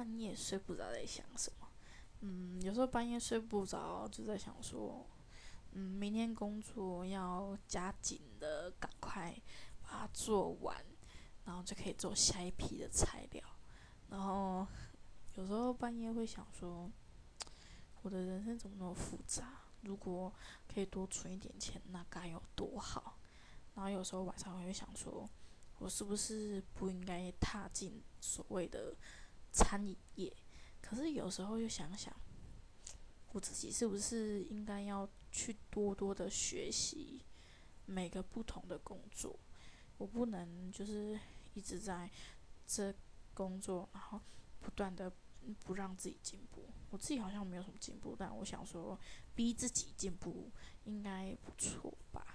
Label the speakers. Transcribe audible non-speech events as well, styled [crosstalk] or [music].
Speaker 1: 半夜睡不着，在想什么？嗯，有时候半夜睡不着，就在想说，嗯，明天工作要加紧的，赶快把它做完，然后就可以做下一批的材料。然后 [laughs] 有时候半夜会想说，我的人生怎么那么复杂？如果可以多存一点钱，那该有多好？然后有时候晚上会想说，我是不是不应该踏进所谓的餐饮业？可是有时候又想想，我自己是不是应该要去多多的学习每个不同的工作？我不能就是一直在这工作，然后不断的不让自己进步。我自己好像没有什么进步，但我想说，逼自己进步应该不错吧。